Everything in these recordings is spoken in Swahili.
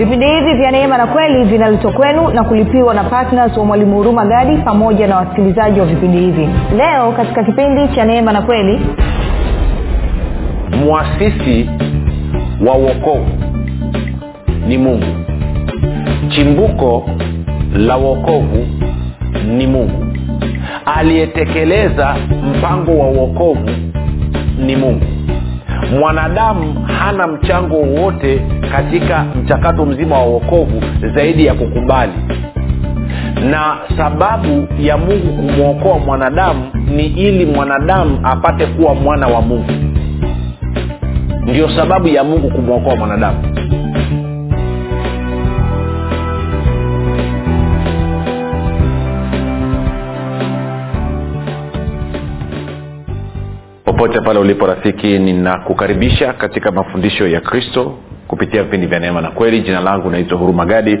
vipindi hivi vya neema na kweli vinaletwa kwenu na kulipiwa na ptns wa mwalimu huruma gadi pamoja na wasikilizaji wa vipindi hivi. Leo katika kipindi cha neema na kweli mwasisi wa uokovu ni mungu. Chimbuko la uokovu ni mungu. Aliyetekeleza mpango wa uokovu ni mungu mwanadamu hana mchango wowote katika mchakato mzima wa uokovu zaidi ya kukubali. Na sababu ya mungu kumwokoa mwanadamu ni ili mwanadamu apate kuwa mwana wa mungu. Ndio sababu ya mungu kumwokoa mwanadamu popote pale ulipo rafiki ninakukaribisha katika mafundisho ya kristo kupitia vipindi vya neema na kweli. Jina langu naitwa huruma gadi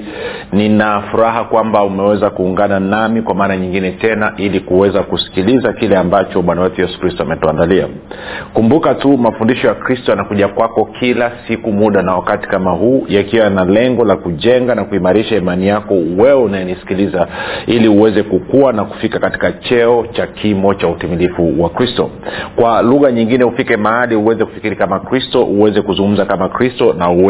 nina furaha kwamba umeweza kuungana nami kwa maana nyingine tena ili kuweza kusikiliza kile ambacho bwana wetu yesu kristo ametuandalia. Kumbuka tu mafundisho ya kristo yanakuja kwako kila siku muda na wakati kama huu yakiwa na lengo la kujenga na kuimarisha imani yako wewe unayenisikiliza ili uweze kukua na kufika katika cheo cha kimo cha utimilifu wa kristo. Kwa lugha nyingine ufike mahali uweze kufikiri kama kristo uweze kuzungumza kama kristo na uweze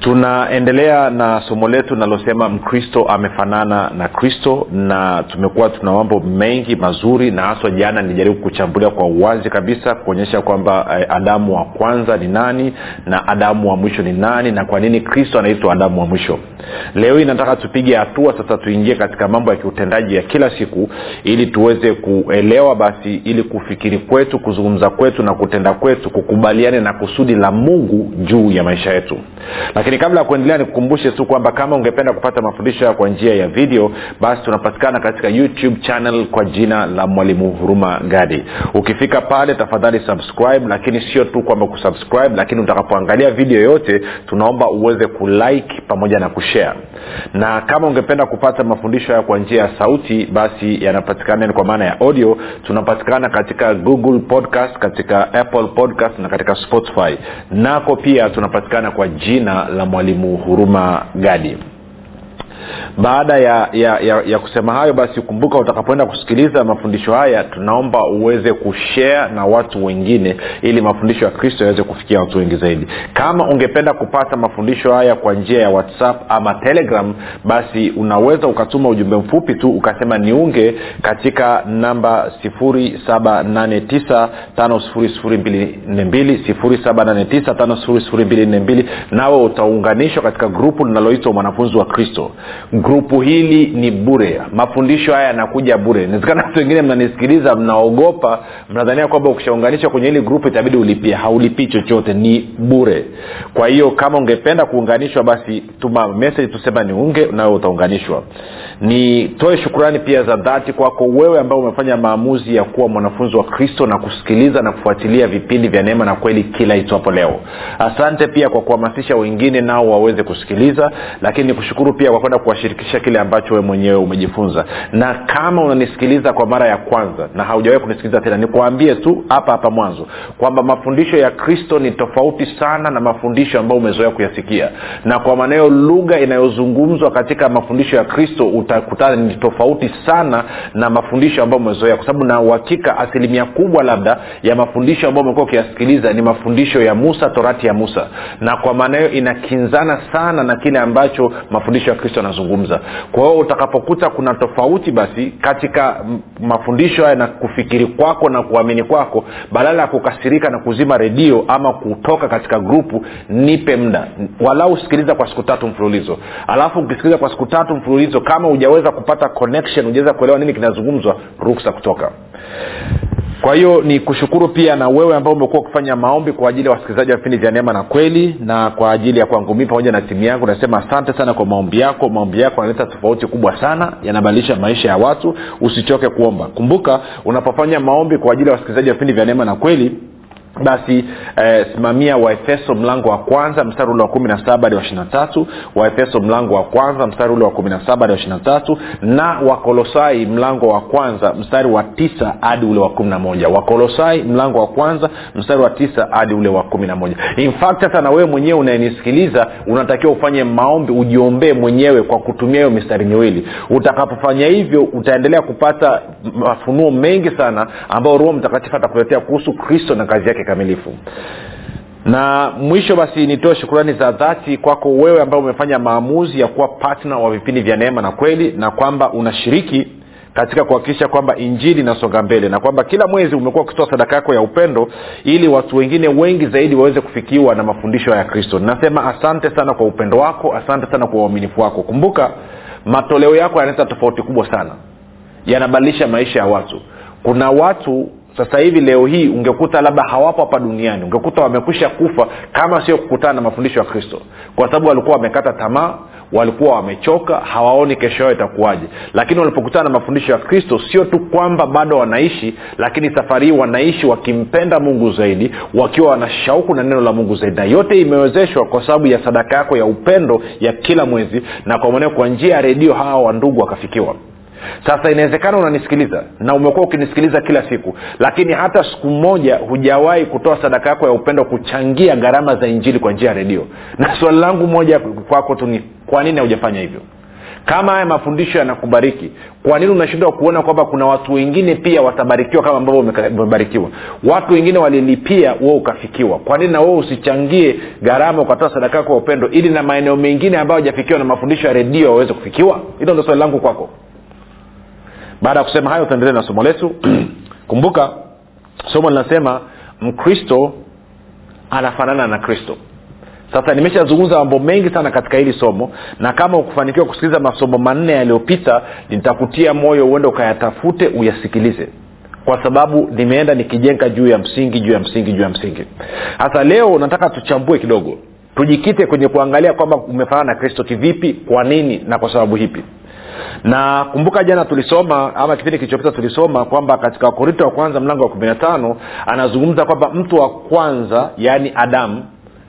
tunaendelea na somo letu linalosema mkristo amefanana na kristo na tumekuwa tuna mambo mengi mazuri na haswa jana nilijaribu kuchambulia kwa uwazi kabisa kuonyesha kwamba eh, adamu wa kwanza ni nani na adamu wa mwisho ni nani na kwa nini kristo anaitwa adamu wa mwisho. Leo hii nataka tupige hatua sasa tuingie katika mambo ya kiutendaji ya kila siku ili tuweze kuelewa basi ili kufikiri kwetu kuzungumza kwetu na kutenda kwetu kukubaliane na kusudi la mungu juu ya maisha yetu. Lakini kabla ya kuendelea nikukumbushe tu kwamba kama ungependa kupata mafundisho ya kwa njia ya video basi tunapatikana katika youtube channel kwa jina la mwalimu huruma gadi ukifika pale tafadhali subscribe lakini sio tu kwamba kusubscribe lakini utakapoangalia video yote tunaomba uweze kulike pamoja na kushare. Na kama ungependa kupata mafundisho haya kwa njia ya sauti basi yanapatikana kwa maana ya audio. Tunapatikana katika google podcast katika apple podcast na katika spotify. Nako pia tunapatikana kwa jina la mwalimu huruma gadi baada ya, ya, ya, ya kusema hayo basi kumbuka utakapoenda kusikiliza mafundisho haya tunaomba uweze kushare na watu wengine ili mafundisho ya kristo yaweze kufikia watu wengi zaidi. Kama ungependa kupata mafundisho haya kwa njia ya whatsapp ama telegram basi unaweza ukatuma ujumbe mfupi tu ukasema niunge katika namba 789 nawe utaunganishwa katika grupu linaloitwa mwanafunzi wa kristo grupu hili ni bure. Mafundisho haya yanakuja bure. Inawezekana watu wengine mnanisikiliza mnaogopa mnadhania kwamba ukishaunganishwa kwenye hili grupu itabidi ulipie. Haulipii chochote. Ni bure. Kwa hiyo kama ungependa kuunganishwa basi tuma message tusema niunge nawe utaunganishwa. Nitoe shukurani pia za dhati kwako wewe ambao umefanya maamuzi ya kuwa mwanafunzi wa kristo na kusikiliza na kufuatilia vipindi vya neema na kweli kila itwapo leo. Asante pia kwa kuhamasisha wengine nao waweze kusikiliza lakini nikushukuru pia kwa kwenda kuwashirikisha kile ambacho wewe mwenyewe umejifunza. Na kama unanisikiliza kwa mara ya kwanza na haujawahi kunisikiliza tena nikuambie tu hapa hapa mwanzo kwamba mafundisho ya kristo ni tofauti sana na mafundisho ambayo umezoea kuyasikia. Na kwa maneo lugha inayozungumzwa katika mafundisho ya kristo utakutana ni tofauti sana na mafundisho ambayo umezoea kwa sababu na uhakika asilimia kubwa labda ya mafundisho ambayo umekuwa ukiyasikiliza ni mafundisho ya musa torati ya musa. Na kwa maanayo inakinzana sana na kile ambacho mafundisho ya kristo yanazungumza kwa hiyo utakapokuta kuna tofauti basi katika mafundisho haya na kufikiri kwako na kuamini kwako badala ya kukasirika na kuzima redio ama kutoka katika grupu nipe mda walau sikiliza kwa siku tatu mfululizo. Alafu ukisikiliza kwa siku tatu mfululizo kama hujaweza kupata connection hujaweza kuelewa nini kinazungumzwa ruksa kutoka kwa hiyo ni kushukuru pia na wewe ambao umekuwa ukifanya maombi kwa ajili ya wasikilizaji wa vipindi vya neema na kweli na kwa ajili ya kwangu mii pamoja na timu yangu. Nasema asante sana kwa maombi yako. Maombi yako yanaleta tofauti kubwa sana yanabadilisha maisha ya watu. Usichoke kuomba. Kumbuka unapofanya maombi kwa ajili ya wasikilizaji wa vipindi vya neema na kweli basi eh, simamia waefeso mlango wa kwanza mstari ule wa kumi na saba hadi wa ishirina tatu. Waefeso mlango wa kwanza mstari ule wa kumi na saba hadi wa ishirina tatu. Na wakolosai mlango wa kwanza mstari wa tisa hadi ule wa kumi na moja. Wakolosai mlango wa kwanza mstari wa tisa hadi ule wa kumi na moja. Infact hata na wewe mwenyewe unayenisikiliza unatakiwa ufanye maombi ujiombee mwenyewe kwa kutumia hiyo mistari miwili. Utakapofanya hivyo utaendelea kupata mafunuo mengi sana ambayo roho mtakatifu atakuletea kuhusu kristo na kazi yake kamilifu na mwisho basi nitoe shukurani za dhati kwako wewe ambaye umefanya maamuzi ya kuwa patna wa vipindi vya neema na kweli na kwamba unashiriki katika kuhakikisha kwamba injili inasonga mbele na kwamba kila mwezi umekuwa ukitoa sadaka yako ya upendo ili watu wengine wengi zaidi waweze kufikiwa na mafundisho ya kristo. Nasema asante sana kwa upendo wako asante sana kwa uaminifu wako. Kumbuka matoleo yako yanaleta tofauti kubwa sana. Yanabadilisha maisha ya watu. Kuna watu sasa hivi leo hii ungekuta labda hawapo hapa duniani ungekuta wamekwisha kufa kama sio kukutana na mafundisho ya kristo. Kwa sababu walikuwa wamekata tamaa walikuwa wamechoka hawaoni kesho yao itakuwaje. Lakini walipokutana na mafundisho ya kristo sio tu kwamba bado wanaishi lakini safari hii wanaishi wakimpenda mungu zaidi wakiwa wana shauku na neno la mungu zaidi. Na yote imewezeshwa kwa sababu ya sadaka yako ya upendo ya kila mwezi na kwa maneo kwa njia ya redio hawa wandugu wakafikiwa sasa inawezekana unanisikiliza na umekuwa ukinisikiliza kila siku lakini hata siku moja hujawahi kutoa sadaka yako ya upendo kuchangia gharama za injili kwa njia ya redio. Na swali langu moja kwako tu ni kwa nini haujafanya hivyo? Kama haya mafundisho yanakubariki kwa nini unashindwa kuona kwamba kuna watu wengine pia watabarikiwa kama ambavyo umebarikiwa? Watu wengine walilipia wewe ukafikiwa. Kwa nini na wewe usichangie gharama ukatoa sadaka yako ya upendo ili na maeneo mengine ambayo hajafikiwa na mafundisho ya redio waweze kufikiwa? Hilo ndo swali langu kwako baada ya kusema hayo tuendelee na somo letu. Kumbuka somo linasema mkristo anafanana na kristo. Sasa nimeshazungumza mambo mengi sana katika hili somo na kama ukufanikiwa kusikiliza masomo manne yaliyopita nitakutia moyo uende ukayatafute uyasikilize. Kwa sababu nimeenda nikijenga juu ya msingi juu ya msingi juu ya msingi. Sasa leo nataka tuchambue kidogo. Tujikite kwenye kuangalia kwamba umefanana na kristo kivipi kwa nini na kwa sababu hipi na kumbuka jana tulisoma ama kipindi kilichopita tulisoma kwamba katika wakorinto wa kwanza mlango wa kumi na tano anazungumza kwamba mtu wa kwanza yaani adamu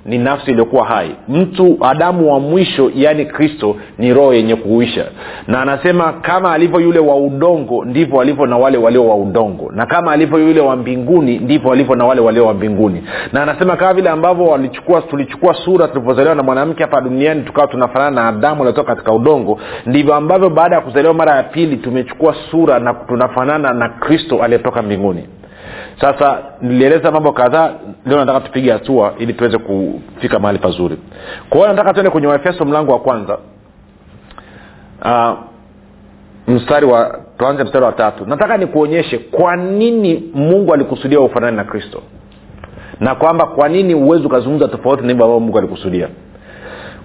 ni nafsi iliyokuwa hai. Mtu adamu wa mwisho yaani kristo ni roho yenye kuisha na anasema kama alivyo yule wa udongo ndivyo alivyo na wale walio wa udongo. Na kama alivyo yule wa mbinguni ndivyo alivyo na wale walio wa mbinguni. Na anasema kama vile ambavyo walichukua tulichukua sura tulipozaliwa na mwanamke hapa duniani tukawa tunafanana na adamu aliotoka katika udongo ndivyo ambavyo baada ya kuzaliwa mara ya pili tumechukua sura na tunafanana na kristo aliyetoka mbinguni sasa nilieleza mambo kadhaa leo nataka tupige hatua ili tuweze kufika mahali pazuri. Kwa hiyo nataka tuende kwenye waefeso mlango wa kwanza. Uh, mstari wa tuanze mstari wa tatu. Nataka nikuonyeshe kwa nini mungu alikusudia ufanani na kristo. Na kwamba kwa nini uwezi ukazungumza tofauti na hivyo ambao mungu alikusudia.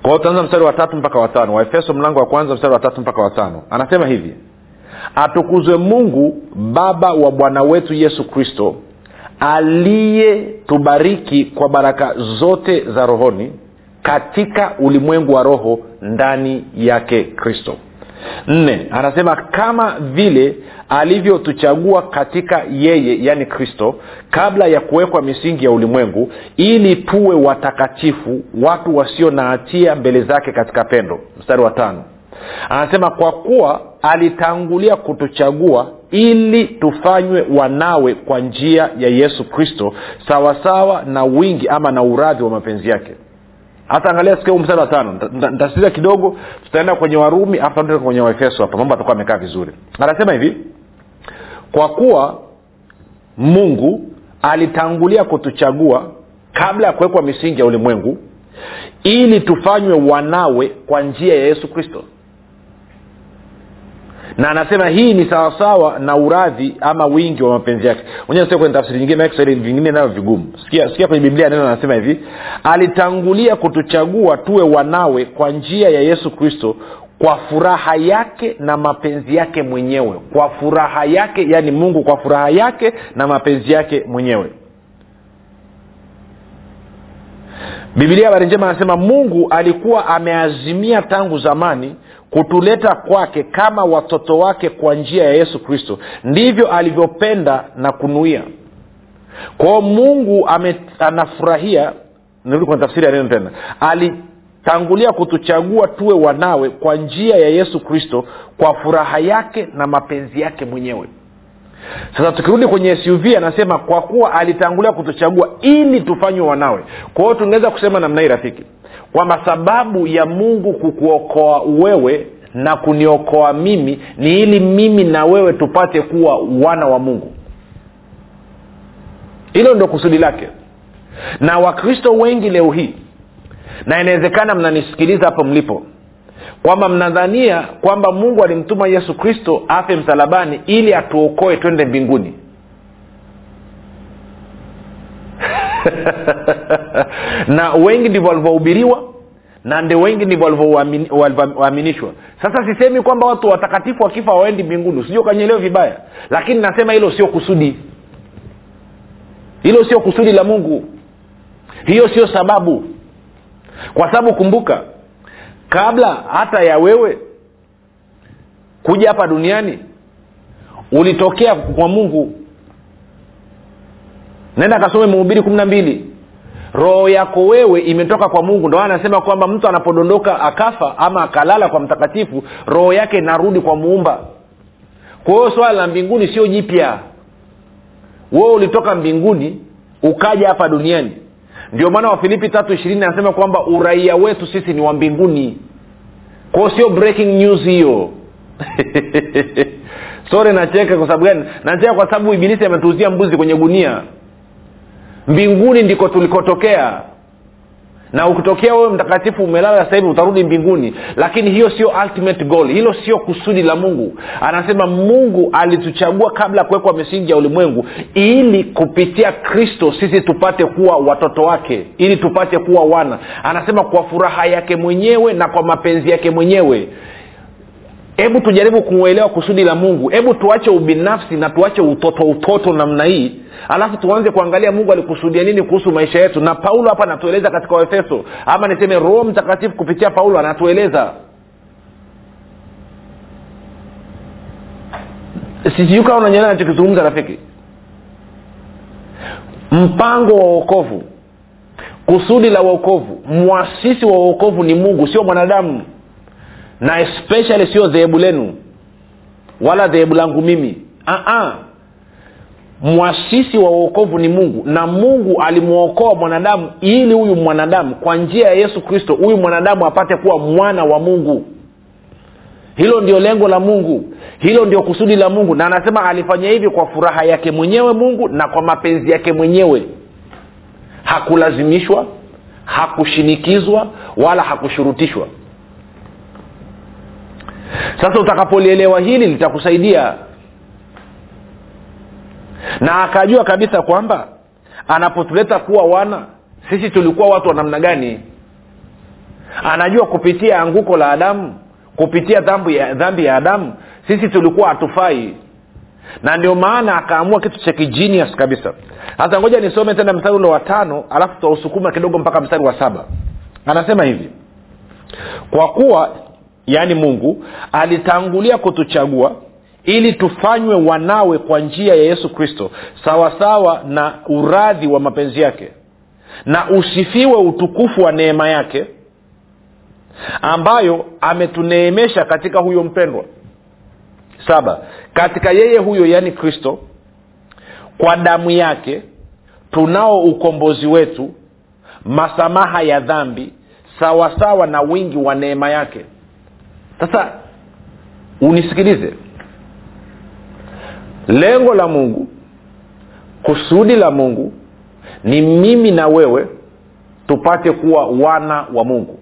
Kwa hiyo tutaanza mstari wa tatu mpaka watano waefeso mlango wa kwanza mstari wa tatu mpaka watano anasema hivi atukuzwe mungu baba wa bwana wetu yesu kristo aliyetubariki kwa baraka zote za rohoni katika ulimwengu wa roho ndani yake kristo. Nne anasema kama vile alivyotuchagua katika yeye yaani kristo kabla ya kuwekwa misingi ya ulimwengu ili tuwe watakatifu watu wasio na hatia mbele zake katika pendo. Mstari wa tano. Anasema kwa kuwa alitangulia kutuchagua ili tufanywe wanawe kwa njia ya yesu kristo sawasawa na wingi ama na uradhi wa mapenzi yake. Hata angalia sikia mstari wa tano. Ntasitiza kidogo tutaenda kwenye warumi afu kwenye waefeso hapa. Mambo atakuwa amekaa vizuri. Anasema hivi kwa kuwa mungu alitangulia kutuchagua kabla ya kuwekwa misingi ya ulimwengu ili tufanywe wanawe kwa njia ya yesu kristo na anasema hii ni sawasawa na uradhi ama wingi wa mapenzi yake. Mwenyewe kwenye tafsiri nyingine na kiswahili vingine nayo vigumu. Sikia, sikia kwenye biblia neno anasema hivi alitangulia kutuchagua tuwe wanawe kwa njia ya yesu kristo kwa furaha yake na mapenzi yake mwenyewe. Kwa furaha yake yaani mungu kwa furaha yake na mapenzi yake mwenyewe bibilia habari njema anasema mungu alikuwa ameazimia tangu zamani kutuleta kwake kama watoto wake kwa njia ya yesu kristo. Ndivyo alivyopenda na kunuia. Kwao mungu ame, anafurahia nirudi kwenye tafsiri ya neno tena. Alitangulia kutuchagua tuwe wanawe kwa njia ya yesu kristo kwa furaha yake na mapenzi yake mwenyewe sasa tukirudi kwenye suv anasema kwa kuwa alitangulia kutuchagua ili tufanywe wanawe. Kwa hiyo tungeweza kusema namna hii rafiki kwamba sababu ya mungu kukuokoa wewe na kuniokoa mimi ni ili mimi na wewe tupate kuwa wana wa mungu. Hilo ndio kusudi lake. Na wakristo wengi leo hii na inawezekana mnanisikiliza hapo mlipo kwamba mnadhania kwamba mungu alimtuma yesu kristo afe msalabani ili atuokoe twende mbinguni. Na wengi ndivyo walivyohubiriwa na ndio wengi ndivyo walivyoaminishwa. Sasa sisemi kwamba watu watakatifu wakifa waendi mbinguni usijua ukanyelewe vibaya lakini nasema hilo sio kusudi. Hilo sio kusudi la mungu. Hiyo sio sababu. Kwa sababu kumbuka kabla hata ya wewe kuja hapa duniani ulitokea kwa mungu. Naenda kasome mhubiri kumi na mbili. Roho yako wewe imetoka kwa mungu. Ndo anasema kwamba mtu anapodondoka akafa ama akalala kwa mtakatifu roho yake inarudi kwa muumba. Kwa hiyo swala la mbinguni sio jipya. Wewe ulitoka mbinguni ukaja hapa duniani ndio maana wafilipi tatu ishirini anasema kwamba uraia wetu sisi ni wa mbinguni. Kwao sio breaking news hiyo. Sore nacheka kwa sababu gani? Nacheka kwa sababu ibilisi ametuuzia mbuzi kwenye gunia. Mbinguni ndiko tulikotokea na ukitokea wewe mtakatifu umelala sasa hivi utarudi mbinguni. Lakini hiyo sio ultimate goal. Hilo sio kusudi la mungu. Anasema mungu alituchagua kabla ya kuwekwa misingi ya ulimwengu ili kupitia kristo sisi tupate kuwa watoto wake ili tupate kuwa wana. Anasema kwa furaha yake mwenyewe na kwa mapenzi yake mwenyewe hebu tujaribu kuuelewa kusudi la mungu. Hebu tuache ubinafsi na tuache utoto utoto namna hii. Alafu tuanze kuangalia mungu alikusudia nini kuhusu maisha yetu. Na paulo hapa anatueleza katika waefeso. Ama niseme roho mtakatifu kupitia paulo anatueleza. Sijui kama nachokizungumza rafiki. Mpango wa uokovu kusudi la uokovu mwasisi wa uokovu ni mungu sio mwanadamu na especially sio dhehebu lenu wala dhehebu langu mimi. Aa, mwasisi wa uokovu ni mungu na mungu alimwokoa mwanadamu ili huyu mwanadamu kwa njia ya yesu kristo huyu mwanadamu apate kuwa mwana wa mungu. Hilo ndio lengo la mungu. Hilo ndio kusudi la mungu. Na anasema alifanya hivi kwa furaha yake mwenyewe mungu na kwa mapenzi yake mwenyewe. Hakulazimishwa hakushinikizwa wala hakushurutishwa sasa utakapolielewa hili litakusaidia. Na akajua kabisa kwamba anapotuleta kuwa wana sisi tulikuwa watu wa namna gani? Anajua kupitia anguko la adamu kupitia dhambi ya, dhambi ya adamu sisi tulikuwa hatufai. Na ndio maana akaamua kitu cha kijinius kabisa. Hasa ngoja nisome tena mstari ule wa tano alafu tutausukuma kidogo mpaka mstari wa saba. Anasema hivi kwa kuwa yaani mungu alitangulia kutuchagua ili tufanywe wanawe kwa njia ya yesu kristo sawasawa na uradhi wa mapenzi yake na usifiwe utukufu wa neema yake ambayo ametuneemesha katika huyo mpendwa. Saba katika yeye huyo yaani kristo kwa damu yake tunao ukombozi wetu masamaha ya dhambi sawasawa na wingi wa neema yake sasa unisikilize. Lengo la mungu kusudi la mungu ni mimi na wewe tupate kuwa wana wa mungu.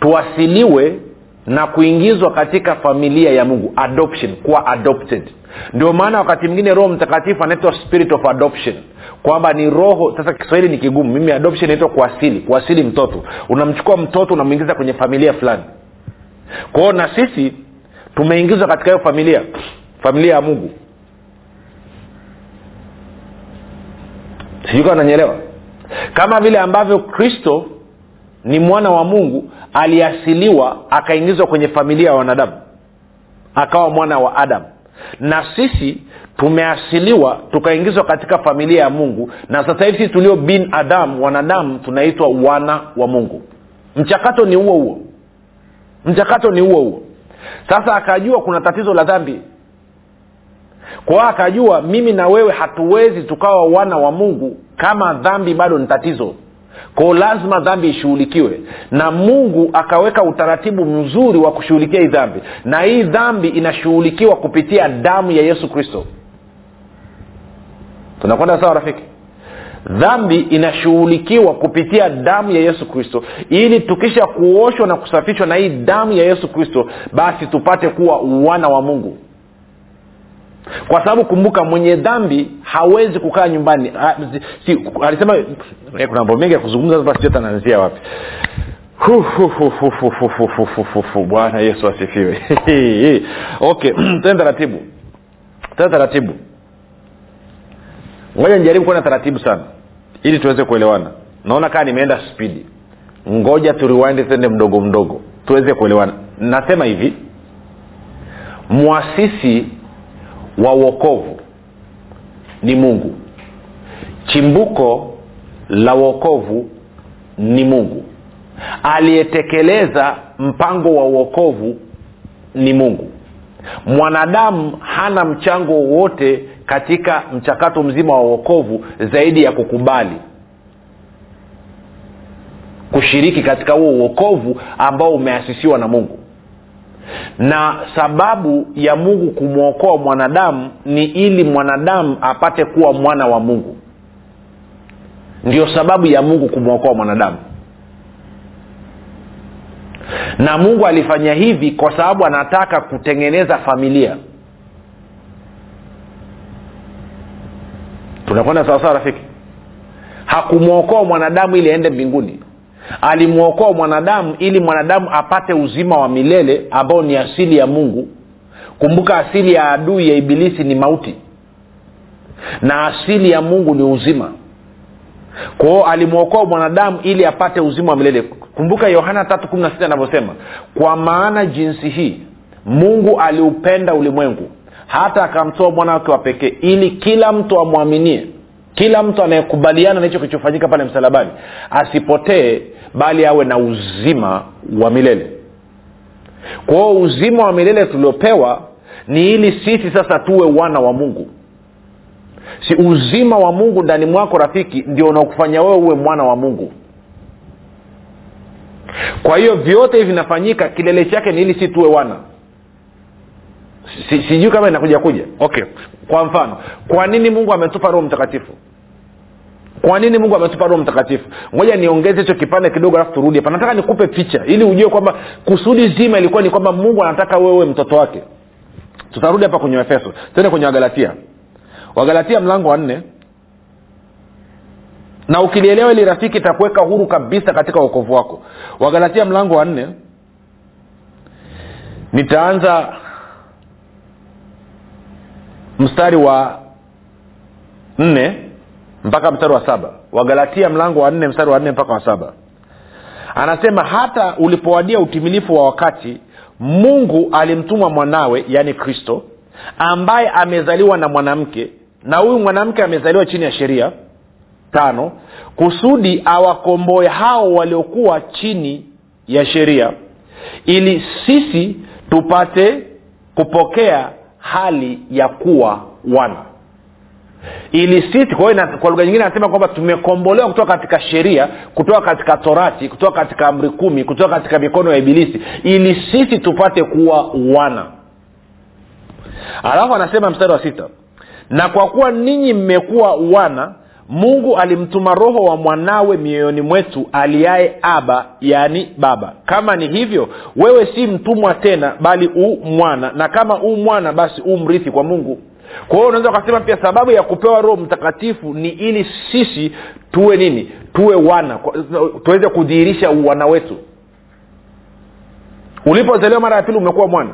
Tuasiliwe na kuingizwa katika familia ya mungu adoption kuwa adopted. Ndio maana wakati mwingine roho mtakatifu anaitwa spirit of adoption kwamba ni roho sasa kiswahili ni kigumu. Mimi adoption inaitwa kuasili kuasili mtoto. Unamchukua mtoto unamwingiza kwenye familia fulani kwao na sisi tumeingizwa katika hiyo familia familia ya mungu. Sijui kama kama vile ambavyo kristo ni mwana wa mungu aliasiliwa akaingizwa kwenye familia ya wanadamu akawa mwana wa adamu na sisi tumeasiliwa tukaingizwa katika familia ya mungu na sasa hivi sisi tulio bin adam wanadamu tunaitwa wana wa mungu. Mchakato ni huo huo mchakato ni huo huo. Sasa akajua kuna tatizo la dhambi. Kwa akajua mimi na wewe hatuwezi tukawa wana wa mungu kama dhambi bado ni tatizo. Kwao lazima dhambi ishughulikiwe. Na mungu akaweka utaratibu mzuri wa kushughulikia hii dhambi. Na hii dhambi inashughulikiwa kupitia damu ya yesu kristo. Tunakwenda sawa rafiki dhambi inashughulikiwa kupitia damu ya yesu kristo. Ili tukisha kuoshwa na kusafishwa na hii damu ya yesu kristo basi tupate kuwa wana wa mungu. Kwa sababu kumbuka mwenye dhambi hawezi kukaa nyumbani. Ha, si, alisema eh, kuna mambo mengi ya kuzungumza hata wapi. Bwana yesu asifiwe. Okay tena taratibu. Tena taratibu ngoja nijaribu kuenda taratibu sana ili tuweze kuelewana. Naona kaa nimeenda spidi ngoja turiwandi tende mdogo mdogo tuweze kuelewana. Nasema hivi mwasisi wa uokovu ni mungu. Chimbuko la uokovu ni mungu. Aliyetekeleza mpango wa uokovu ni mungu. Mwanadamu hana mchango wowote katika mchakato mzima wa uokovu zaidi ya kukubali. Kushiriki katika huo uokovu ambao umeasisiwa na mungu. Na sababu ya mungu kumwokoa mwanadamu ni ili mwanadamu apate kuwa mwana wa mungu. Ndio sababu ya mungu kumwokoa mwanadamu. Na mungu alifanya hivi kwa sababu anataka kutengeneza familia tunakwenda sawasawa rafiki? Hakumwokoa mwanadamu ili aende mbinguni. Alimwokoa mwanadamu ili mwanadamu apate uzima wa milele ambao ni asili ya mungu. Kumbuka asili ya adui ya ibilisi ni mauti. Na asili ya mungu ni uzima. Kwao alimwokoa mwanadamu ili apate uzima wa milele. Kumbuka yohana tatu kumi na sita anavyosema kwa maana jinsi hii mungu aliupenda ulimwengu hata akamtoa mwana wake wa pekee ili kila mtu amwaminie kila mtu anayekubaliana na hicho kilichofanyika pale msalabani asipotee bali awe na uzima wa milele. Kwao uzima wa milele tuliopewa ni ili sisi sasa tuwe wana wa mungu. Si uzima wa mungu ndani mwako rafiki ndio unaokufanya wewe uwe mwana wa mungu. Kwa hiyo vyote hivi vinafanyika kilele chake ni ili si tuwe wana si, sijui kama inakuja kuja. Okay. Kwa mfano kwa nini mungu ametupa roho mtakatifu? Kwa nini mungu ametupa roho mtakatifu? Ngoja niongeze hicho kipande kidogo alafu turudi hapa. Nataka nikupe picha ili ujue kwamba kusudi zima ilikuwa ni kwamba mungu anataka wewe mtoto wake. Tutarudi hapa kwenye efeso tende kwenye wagalatia. Wagalatia mlango wa nne. Na ukilielewa ili rafiki itakuweka huru kabisa katika uokovu wako. Wagalatia mlango wa nne. Nitaanza mstari wa nne mpaka mstari wa saba. Wagalatia mlango wa nne mstari wa nne mpaka wa saba. Anasema hata ulipowadia utimilifu wa wakati mungu alimtuma mwanawe yaani kristo ambaye amezaliwa na mwanamke na huyu mwanamke amezaliwa chini ya sheria tano kusudi awakomboe hao waliokuwa chini ya sheria ili sisi tupate kupokea hali ya kuwa wana ili sisi kwa kwa lugha nyingine anasema kwamba tumekombolewa kutoka katika sheria kutoka katika torati kutoka katika amri kumi kutoka katika mikono ya ibilisi. Ili sisi tupate kuwa wana alafu anasema mstari wa sita na kwa kuwa ninyi mmekuwa wana mungu alimtuma roho wa mwanawe mioyoni mwetu aliaye aba yaani baba. Kama ni hivyo wewe si mtumwa tena bali u mwana. Na kama u mwana basi u mrithi kwa mungu. Kwa hiyo unaweza ukasema pia sababu ya kupewa roho mtakatifu ni ili sisi tuwe nini? Tuwe wana tuweze kudhihirisha uwana wetu. Ulipozaliwa mara ya pili umekuwa mwana.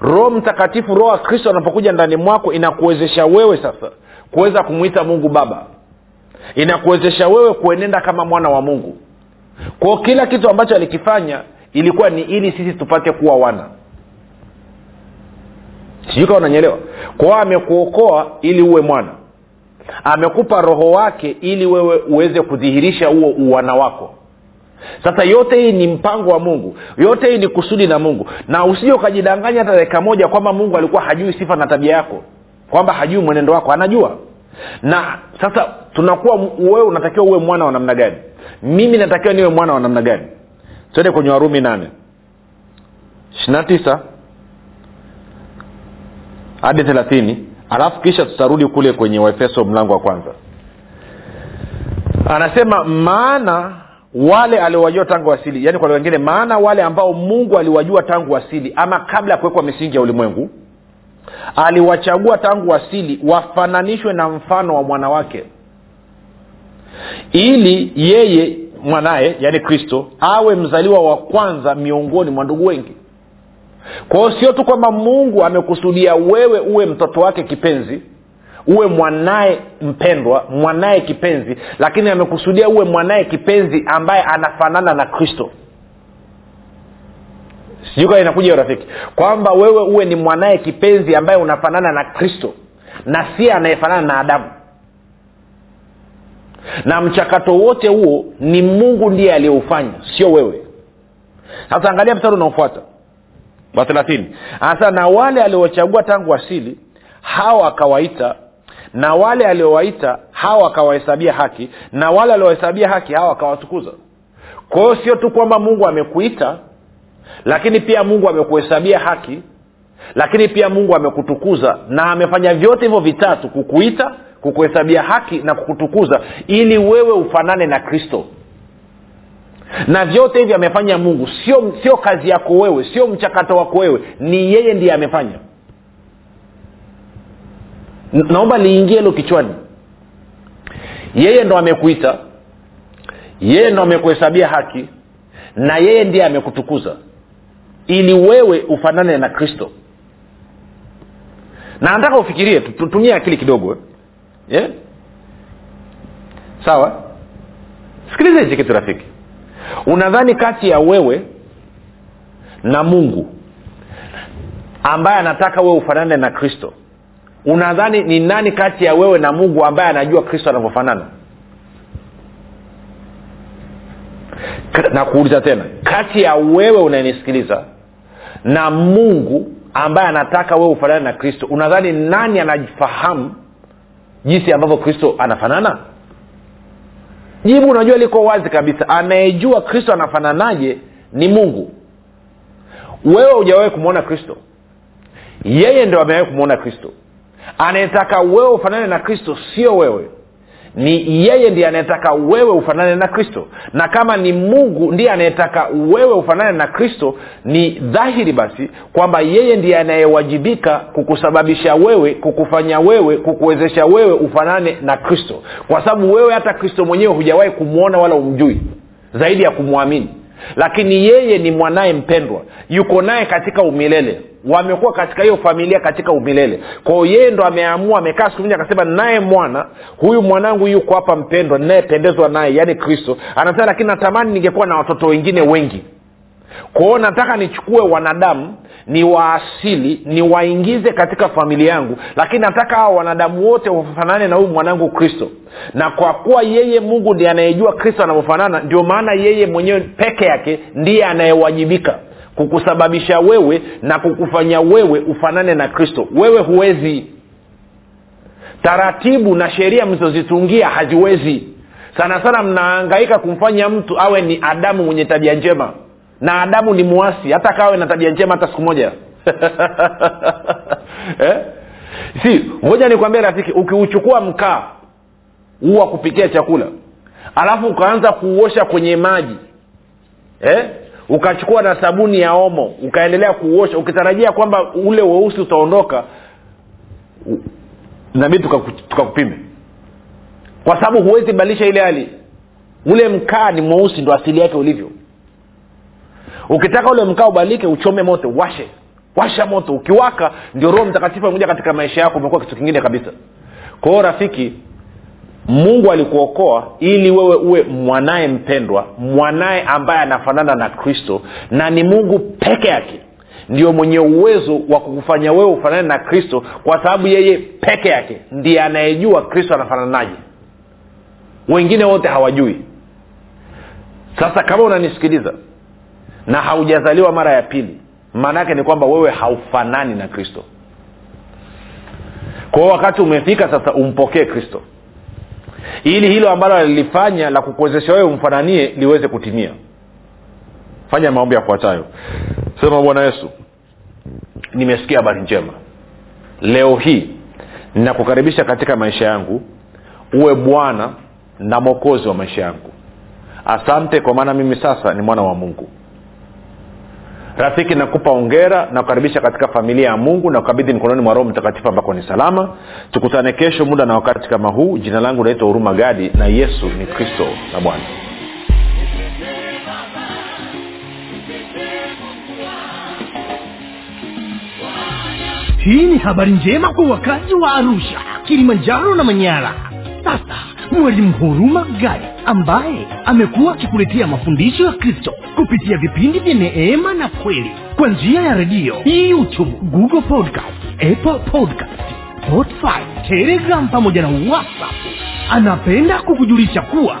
Roho mtakatifu roho wa kristo anapokuja ndani mwako inakuwezesha wewe sasa kuweza kumwita mungu baba inakuwezesha wewe kuenenda kama mwana wa mungu. Kwao kila kitu ambacho alikifanya ilikuwa ni ili sisi tupate kuwa wana. Sijui kawa unanyelewa kwao amekuokoa ili uwe mwana. Amekupa roho wake ili wewe uweze kudhihirisha huo uwana wako. Sasa yote hii ni mpango wa mungu. Yote hii ni kusudi na mungu. Na usije ukajidanganya hata dakika moja kwamba mungu alikuwa hajui sifa na tabia yako kwamba hajui mwenendo wako anajua. Na sasa tunakuwa wewe unatakiwa uwe mwana wa namna gani? Mimi natakiwa niwe mwana wa namna gani? Twende kwenye warumi nane. ishirina tisa hadi thelathini. Alafu kisha tutarudi kule kwenye waefeso mlango wa kwanza. Anasema maana wale aliowajua tangu asili yaani kwa wengine maana wale ambao mungu aliwajua tangu asili ama kabla ya kuwekwa misingi ya ulimwengu aliwachagua tangu asili wafananishwe na mfano wa mwanawake. Ili yeye mwanaye yaani kristo awe mzaliwa wa kwanza miongoni mwa ndugu wengi. Kwa hiyo sio tu kwamba mungu amekusudia wewe uwe mtoto wake kipenzi uwe mwanaye mpendwa mwanaye kipenzi lakini amekusudia uwe mwanaye kipenzi ambaye anafanana na kristo sijui kama inakuja rafiki. Kwamba wewe uwe ni mwanaye kipenzi ambaye unafanana na kristo na si anayefanana na adamu. Na mchakato wote huo ni mungu ndiye aliyeufanya sio wewe. Sasa angalia mstari unaofuata wa thelathini. Anasema na wale aliochagua tangu asili hawa akawaita na wale aliowaita hawa akawahesabia haki na wale aliowahesabia haki hawa akawatukuza kwa hiyo sio tu kwamba mungu amekuita lakini pia mungu amekuhesabia haki. Lakini pia mungu amekutukuza. Na amefanya vyote hivyo vitatu kukuita kukuhesabia haki na kukutukuza ili wewe ufanane na kristo. Na vyote hivi amefanya mungu. Sio sio kazi yako wewe sio mchakato wako wewe. Ni yeye ndiye amefanya. Naomba liingie hilo kichwani. Yeye ndo amekuita. Yeye ndo amekuhesabia haki. Na yeye ndiye amekutukuza ili wewe ufanane na kristo. Na nataka ufikirie tutumie akili kidogo yeah? sawa? Sikiliza hichi kitu rafiki. Unadhani kati ya wewe na mungu ambaye anataka wewe ufanane na kristo unadhani ni nani kati ya wewe na mungu ambaye anajua kristo anavyofanana? Na kuuliza tena. Kati ya wewe unanisikiliza na mungu ambaye anataka wewe ufanane na kristo. Unadhani nani anafahamu jinsi ambavyo kristo anafanana? Jibu unajua liko wazi kabisa. Anayejua kristo anafananaje ni mungu. Wewe hujawahi kumwona kristo? Yeye ndo amewahi kumwona kristo. Anayetaka wewe ufanane na kristo sio wewe ni yeye ndiye anayetaka wewe ufanane na kristo. Na kama ni mungu ndiye anayetaka wewe ufanane na kristo ni dhahiri basi kwamba yeye ndiye anayewajibika kukusababisha wewe kukufanya wewe kukuwezesha wewe ufanane na kristo. Kwa sababu wewe hata kristo mwenyewe hujawahi kumwona wala umjui zaidi ya kumwamini lakini yeye ni mwanaye mpendwa. Yuko naye katika umilele. Wamekuwa katika hiyo familia katika umilele. Kwao yeye ndo ameamua amekaa siku moja akasema naye mwana huyu mwanangu yuko hapa mpendwa ninayependezwa naye yaani kristo. Anasema lakini natamani ningekuwa na watoto wengine wengi. Kwao nataka nichukue wanadamu ni waasili niwaingize katika familia yangu. Lakini nataka hawa wanadamu wote wafanane na huyu mwanangu kristo. Na kwa kuwa yeye mungu ndiye anayejua kristo anavyofanana ndio maana yeye mwenyewe peke yake ndiye anayewajibika. Kukusababisha wewe na kukufanya wewe ufanane na kristo. Wewe huwezi. Taratibu na sheria mlizozitungia haziwezi. Sana sana mnaangaika kumfanya mtu awe ni adamu mwenye tabia njema na adamu ni mwasi hata kawe na tabia njema hata siku moja. Eh? si ngoja nikwambie rafiki ukiuchukua mkaa huu wa kupikia chakula. Alafu ukaanza kuuosha kwenye maji. Eh? ukachukua na sabuni ya omo ukaendelea kuuosha. Ukitarajia kwamba ule weusi utaondoka nabidi tukakupime tuka kwa sababu huwezi badilisha ile hali. Ule mkaa ni mweusi ndo asili yake ulivyo ukitaka ule mkaa ubadilike uchome moto washe. Washa moto. Ukiwaka ndio roho mtakatifu amekuja katika maisha yako umekuwa kitu kingine kabisa. Kwao rafiki mungu alikuokoa ili wewe uwe mwanaye mpendwa mwanaye ambaye anafanana na kristo na ni mungu peke yake. Ndio mwenye uwezo wa kukufanya wewe ufanane na kristo kwa sababu yeye peke yake ndiye anayejua kristo anafananaje. Wengine wote hawajui. Sasa kama unanisikiliza na haujazaliwa mara ya pili maana yake ni kwamba wewe haufanani na kristo. Kwao wakati umefika sasa umpokee kristo. Ili hilo ambalo alilifanya la kukuwezesha wewe umfananie liweze kutimia. Fanya maombi yafuatayo. Sema bwana yesu nimesikia habari njema. Leo hii ninakukaribisha katika maisha yangu. Uwe bwana na mwokozi wa maisha yangu. Asante kwa maana mimi sasa ni mwana wa mungu rafiki nakupa ongera na kukaribisha katika familia ya mungu na kukabidhi mikononi mwa roho mtakatifu ambako ni salama. Tukutane kesho muda na wakati kama huu. Jina langu naitwa huruma gadi na yesu ni kristo na bwana. Hii ni habari njema kwa wakazi wa arusha kilimanjaro na manyara. Sasa mwalimu huruma gadi ambaye amekuwa akikuletea mafundisho ya kristo kupitia vipindi vya neema na kweli kwa njia ya redio youtube google podcast apple podcast spotify telegram pamoja na whatsapp. Anapenda kukujulisha kuwa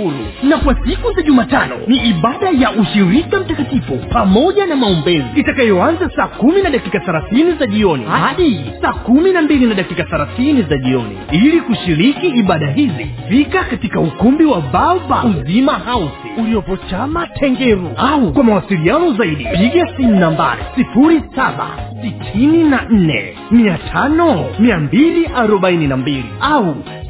huru na kwa siku za jumatano ni ibada ya ushirika mtakatifu pamoja na maombezi. Itakayoanza saa kumi na dakika thelathini za jioni hadi saa kumi na mbili na dakika thelathini za jioni. Ili kushiriki ibada hizi fika katika ukumbi wa baba uzima hausi uliopo chama tengeru. Au kwa mawasiliano zaidi piga simu nambari sifuri saba sitini na nne mia tano mia mbili arobaini na mbili. Au